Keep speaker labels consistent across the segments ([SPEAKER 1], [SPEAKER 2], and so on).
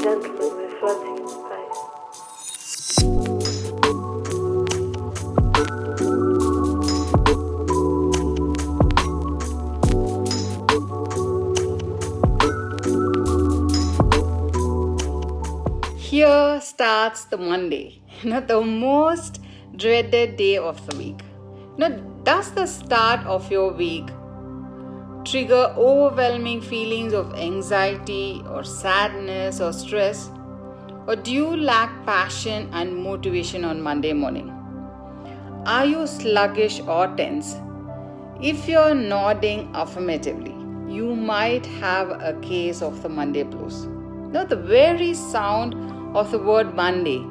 [SPEAKER 1] Here starts the Monday, know, the most dreaded day of the week. Know, does the start of your week trigger overwhelming feelings of anxiety or sadness or stress? Or do you lack passion and motivation on Monday morning? Are you sluggish or tense? If you're nodding affirmatively, you might have a case of the Monday blues. Now, the very sound of the word Monday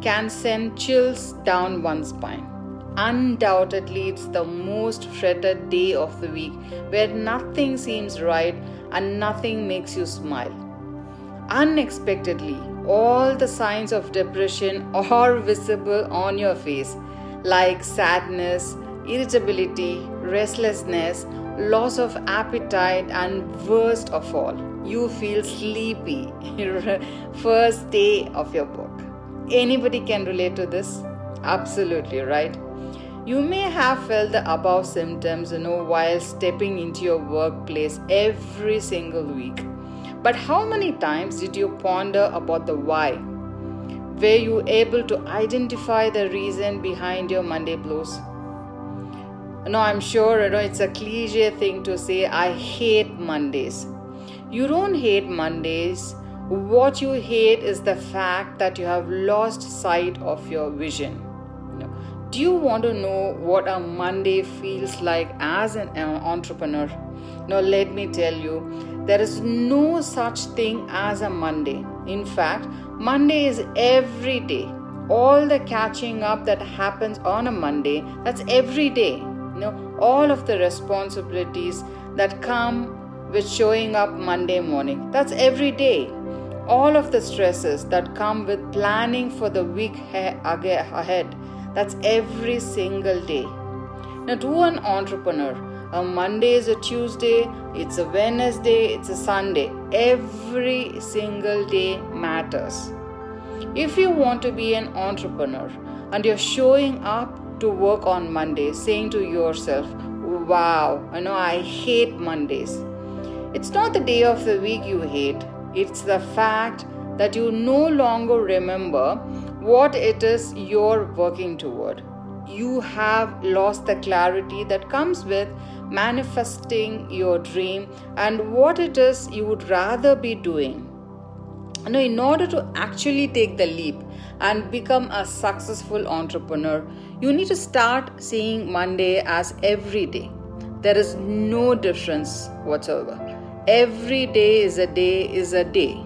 [SPEAKER 1] can send chills down one's spine. Undoubtedly, it's the most fretted day of the week where nothing seems right and nothing makes you smile. Unexpectedly, all the signs of depression are visible on your face, like sadness, irritability, restlessness, loss of appetite, and worst of all, you feel sleepy. First day of your book. Anybody can relate to this? Absolutely, right? You may have felt the above symptoms, you know, while stepping into your workplace every single week. But how many times did you ponder about the why? Were you able to identify the reason behind your Monday blues? No, I'm sure you know it's a cliche thing to say, I hate Mondays. You don't hate Mondays. What you hate is the fact that you have lost sight of your vision. Do you want to know what a Monday feels like as an uh, entrepreneur? No, let me tell you, there is no such thing as a Monday. In fact, Monday is every day. All the catching up that happens on a Monday, that's every day. You know, all of the responsibilities that come with showing up Monday morning, that's every day. All of the stresses that come with planning for the week ahead, that's every single day. Now, to an entrepreneur, a Monday is a Tuesday, it's a Wednesday, it's a Sunday. Every single day matters. If you want to be an entrepreneur and you're showing up to work on Monday, saying to yourself, Wow, I know I hate Mondays. It's not the day of the week you hate, it's the fact that you no longer remember what it is you're working toward. You have lost the clarity that comes with manifesting your dream and what it is you would rather be doing. Now, in order to actually take the leap and become a successful entrepreneur, you need to start seeing Monday as every day. There is no difference whatsoever. Every day is a day is a day.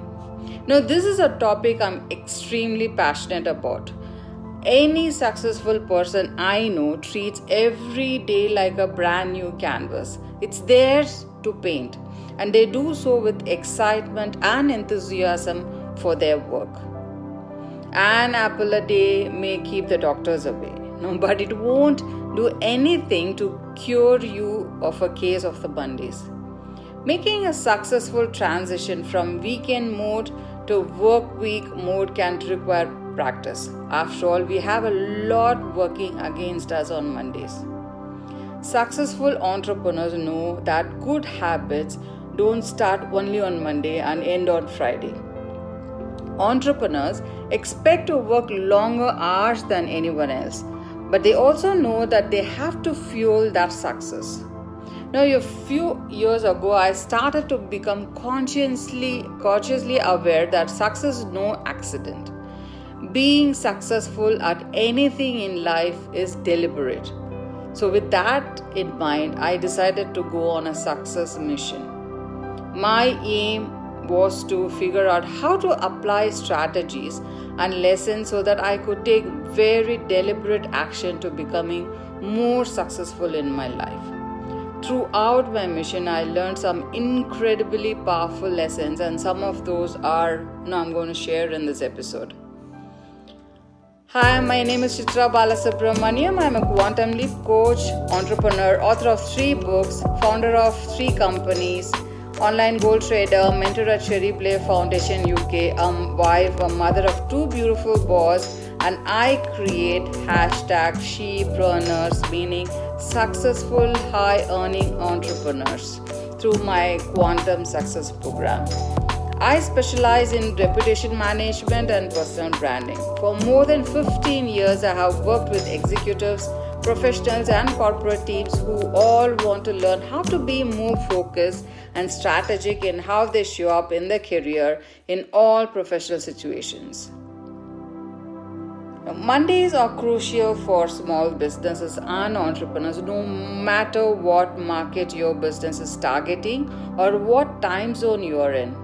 [SPEAKER 1] Now, this is a topic I'm extremely passionate about. Any successful person I know treats every day like a brand new canvas. It's theirs to paint, and they do so with excitement and enthusiasm for their work. An apple a day may keep the doctors away, no, but it won't do anything to cure you of a case of the Mondays. Making a successful transition from weekend mode to work week mode can require practice. After all, we have a lot working against us on Mondays. Successful entrepreneurs know that good habits don't start only on Monday and end on Friday. Entrepreneurs expect to work longer hours than anyone else, but they also know that they have to fuel that success. Now, a few years ago, I started to become consciously, consciously aware that success is no accident. Being successful at anything in life is deliberate. So, with that in mind, I decided to go on a success mission. My aim was to figure out how to apply strategies and lessons so that I could take very deliberate action to becoming more successful in my life. Throughout my mission, I learned some incredibly powerful lessons, and some of those are now I'm going to share in this episode. Hi, my name is Chitra Balasubramaniam. I'm a quantum leap coach, entrepreneur, author of three books, founder of three companies, online gold trader, mentor at Cherie Blair Foundation UK, a um, wife, a mother of two beautiful boys, and I create hashtag shepreneurs, meaning successful high earning entrepreneurs through my Quantum Success Program. I specialize in reputation management and personal branding. For more than 15 years, I have worked with executives, professionals, and corporate teams who all want to learn how to be more focused and strategic in how they show up in their career in all professional situations. Mondays are crucial for small businesses and entrepreneurs, no matter what market your business is targeting or what time zone you are in.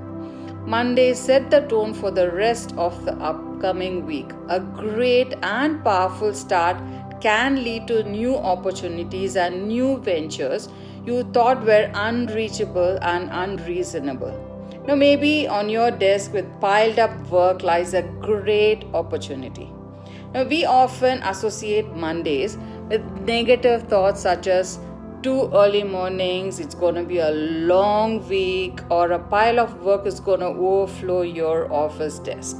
[SPEAKER 1] Mondays set the tone for the rest of the upcoming week. A great and powerful start can lead to new opportunities and new ventures you thought were unreachable and unreasonable. Now, maybe on your desk with piled up work lies a great opportunity. Now, we often associate Mondays with negative thoughts such as too early mornings, it's going to be a long week, or a pile of work is going to overflow your office desk.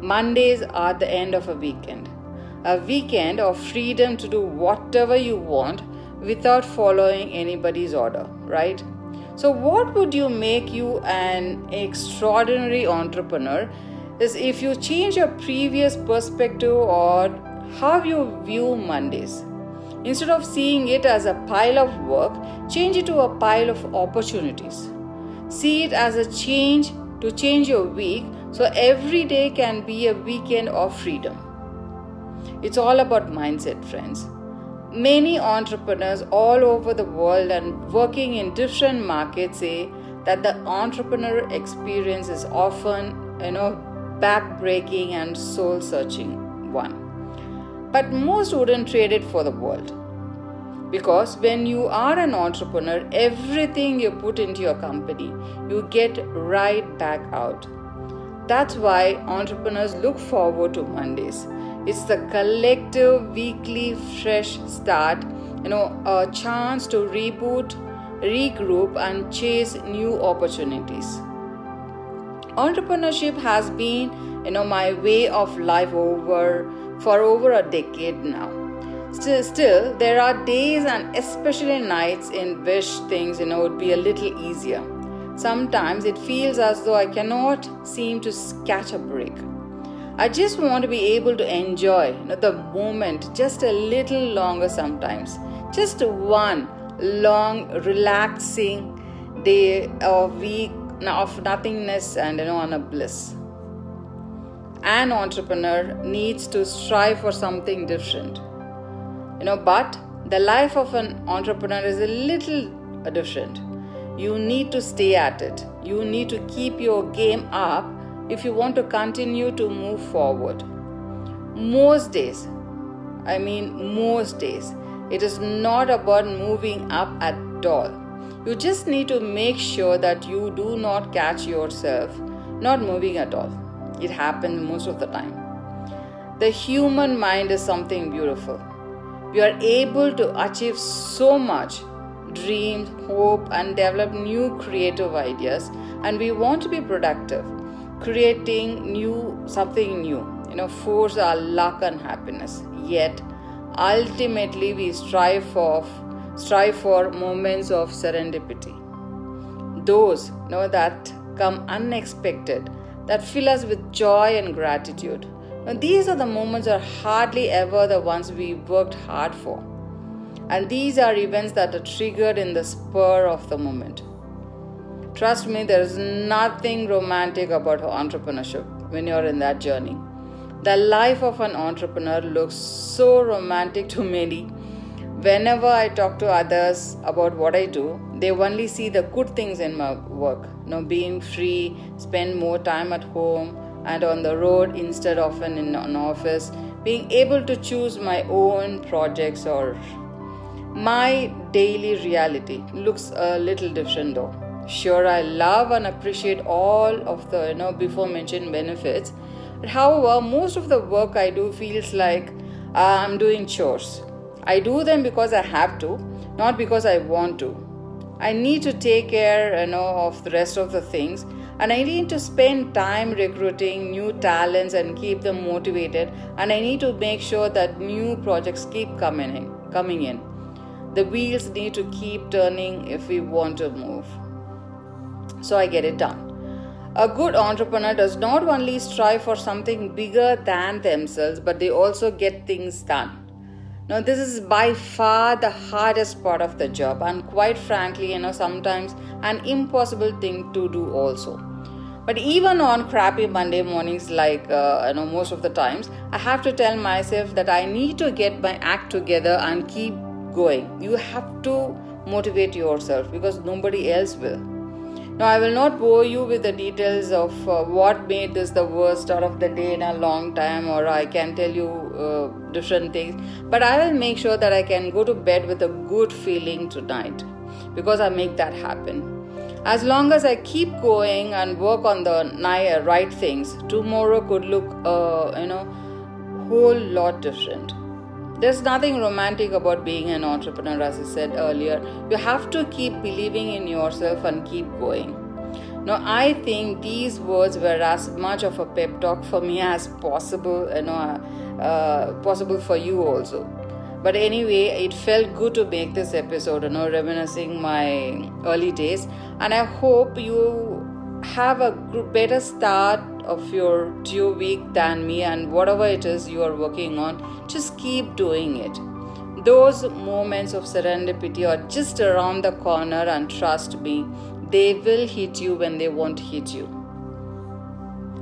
[SPEAKER 1] Mondays are the end of a weekend. A weekend of freedom to do whatever you want without following anybody's order, right? So, what would you make you an extraordinary entrepreneur is if you change your previous perspective or how you view Mondays. Instead of seeing it as a pile of work, change it to a pile of opportunities. See it as a change to change your week so every day can be a weekend of freedom. It's all about mindset, friends. Many entrepreneurs all over the world and working in different markets say that the entrepreneur experience is often, you know, back-breaking and soul-searching one. But most wouldn't trade it for the world. Because when you are an entrepreneur, everything you put into your company, you get right back out. That's why entrepreneurs look forward to Mondays. It's the collective weekly fresh start, you know, a chance to reboot, regroup, and chase new opportunities entrepreneurship has been you know my way of life over for over a decade now. Still still there are days and especially nights in which things you know would be a little easier. Sometimes it feels as though i cannot seem to catch a break. I just want to be able to enjoy you know, the moment just a little longer sometimes. Just one long relaxing day or week of nothingness and you know on a bliss. An entrepreneur needs to strive for something different. You know but the life of an entrepreneur is a little different. You need to stay at it. You need to keep your game up if you want to continue to move forward. Most days i mean most days it is not about moving up at all you just need to make sure that you do not catch yourself not moving at all. It happens most of the time. The human mind is something beautiful. We are able to achieve so much dream, hope, and develop new creative ideas. And we want to be productive, creating new something new, you know, force our luck and happiness. Yet, ultimately, we strive for strive for moments of serendipity. Those know that come unexpected, that fill us with joy and gratitude. Now, these are the moments are hardly ever the ones we worked hard for. And these are events that are triggered in the spur of the moment. Trust me, there is nothing romantic about entrepreneurship when you're in that journey. The life of an entrepreneur looks so romantic to many whenever I talk to others about what I do, they only see the good things in my work. You know, being free, spend more time at home and on the road instead of in an office, being able to choose my own projects or my daily reality looks a little different though. Sure, I love and appreciate all of the you know before mentioned benefits. However, most of the work I do feels like I'm doing chores I do them because I have to, not because I want to. I need to take care, you know, of the rest of the things, and I need to spend time recruiting new talents and keep them motivated. And I need to make sure that new projects keep coming in. Coming in, the wheels need to keep turning if we want to move. So I get it done. A good entrepreneur does not only strive for something bigger than themselves, but they also get things done. Now, this is by far the hardest part of the job, and quite frankly, you know, sometimes an impossible thing to do also. But even on crappy Monday mornings, like uh, you know, most of the times, I have to tell myself that I need to get my act together and keep going. You have to motivate yourself because nobody else will. Now, I will not bore you with the details of uh, what made this the worst start of the day in a long time, or I can tell you uh, different things, but I will make sure that I can go to bed with a good feeling tonight because I make that happen. As long as I keep going and work on the right things, tomorrow could look, uh, you know, whole lot different. There's nothing romantic about being an entrepreneur, as I said earlier. You have to keep believing in yourself and keep going. Now, I think these words were as much of a pep talk for me as possible, you know, uh, possible for you also. But anyway, it felt good to make this episode, you know, reminiscing my early days, and I hope you have a better start of your due week than me and whatever it is you are working on just keep doing it. Those moments of serendipity are just around the corner and trust me they will hit you when they won't hit you.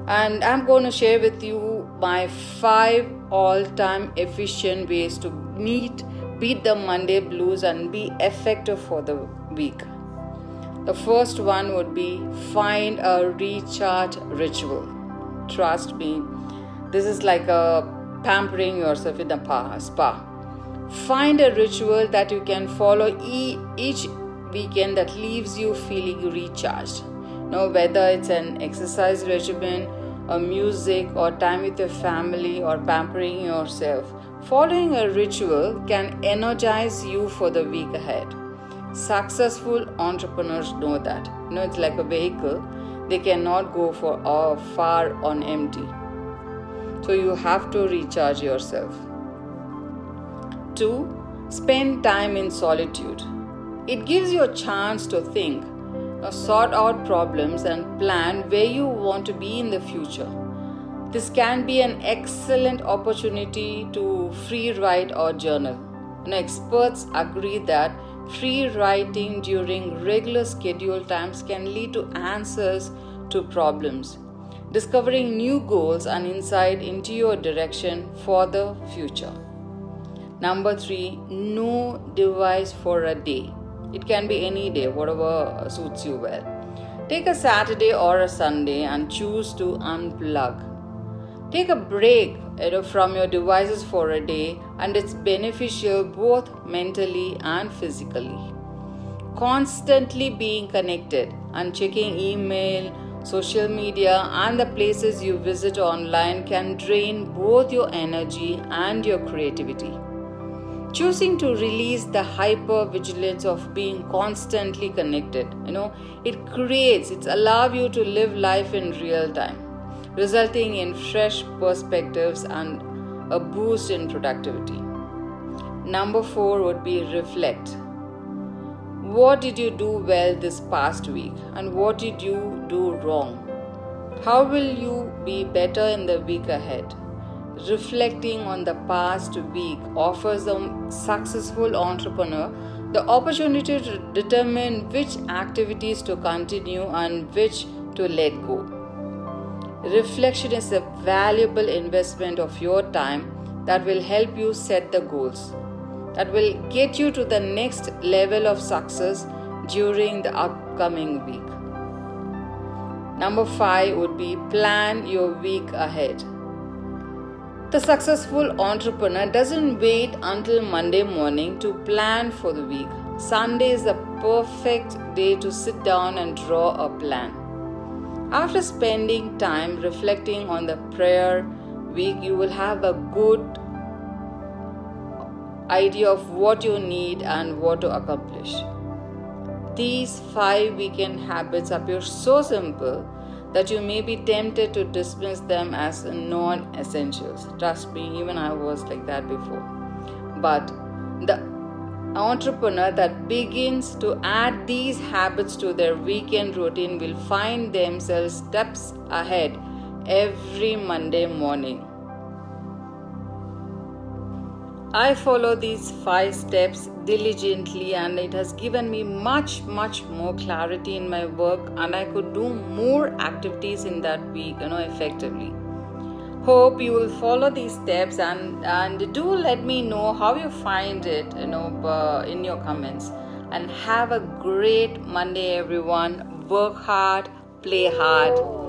[SPEAKER 1] And i'm going to share with you my five all-time efficient ways to meet beat the monday blues and be effective for the week the first one would be find a recharge ritual. Trust me, this is like a pampering yourself in a spa. Find a ritual that you can follow each weekend that leaves you feeling recharged. Now, whether it's an exercise regimen, or music, or time with your family, or pampering yourself, following a ritual can energize you for the week ahead. Successful entrepreneurs know that. You know, it's like a vehicle, they cannot go for uh, far on empty. So you have to recharge yourself. Two, spend time in solitude. It gives you a chance to think, sort out problems, and plan where you want to be in the future. This can be an excellent opportunity to free write or journal. And experts agree that Free writing during regular schedule times can lead to answers to problems, discovering new goals and insight into your direction for the future. Number three, no device for a day. It can be any day, whatever suits you well. Take a Saturday or a Sunday and choose to unplug. Take a break you know, from your devices for a day, and it's beneficial both mentally and physically. Constantly being connected and checking email, social media, and the places you visit online can drain both your energy and your creativity. Choosing to release the hyper vigilance of being constantly connected, you know, it creates, it allows you to live life in real time resulting in fresh perspectives and a boost in productivity. Number four would be reflect. What did you do well this past week and what did you do wrong? How will you be better in the week ahead? Reflecting on the past week offers a successful entrepreneur the opportunity to determine which activities to continue and which to let go. Reflection is a valuable investment of your time that will help you set the goals, that will get you to the next level of success during the upcoming week. Number five would be plan your week ahead. The successful entrepreneur doesn't wait until Monday morning to plan for the week. Sunday is the perfect day to sit down and draw a plan. After spending time reflecting on the prayer week, you will have a good idea of what you need and what to accomplish. these five weekend habits appear so simple that you may be tempted to dismiss them as non essentials. Trust me, even I was like that before. But the entrepreneur that begins to add these habits to their weekend routine will find themselves steps ahead every Monday morning. I follow these five steps diligently and it has given me much, much more clarity in my work and I could do more activities in that week, you know, effectively. Hope you will follow these steps and, and do let me know how you find it, you know, in your comments. And have a great Monday, everyone. Work hard, play hard.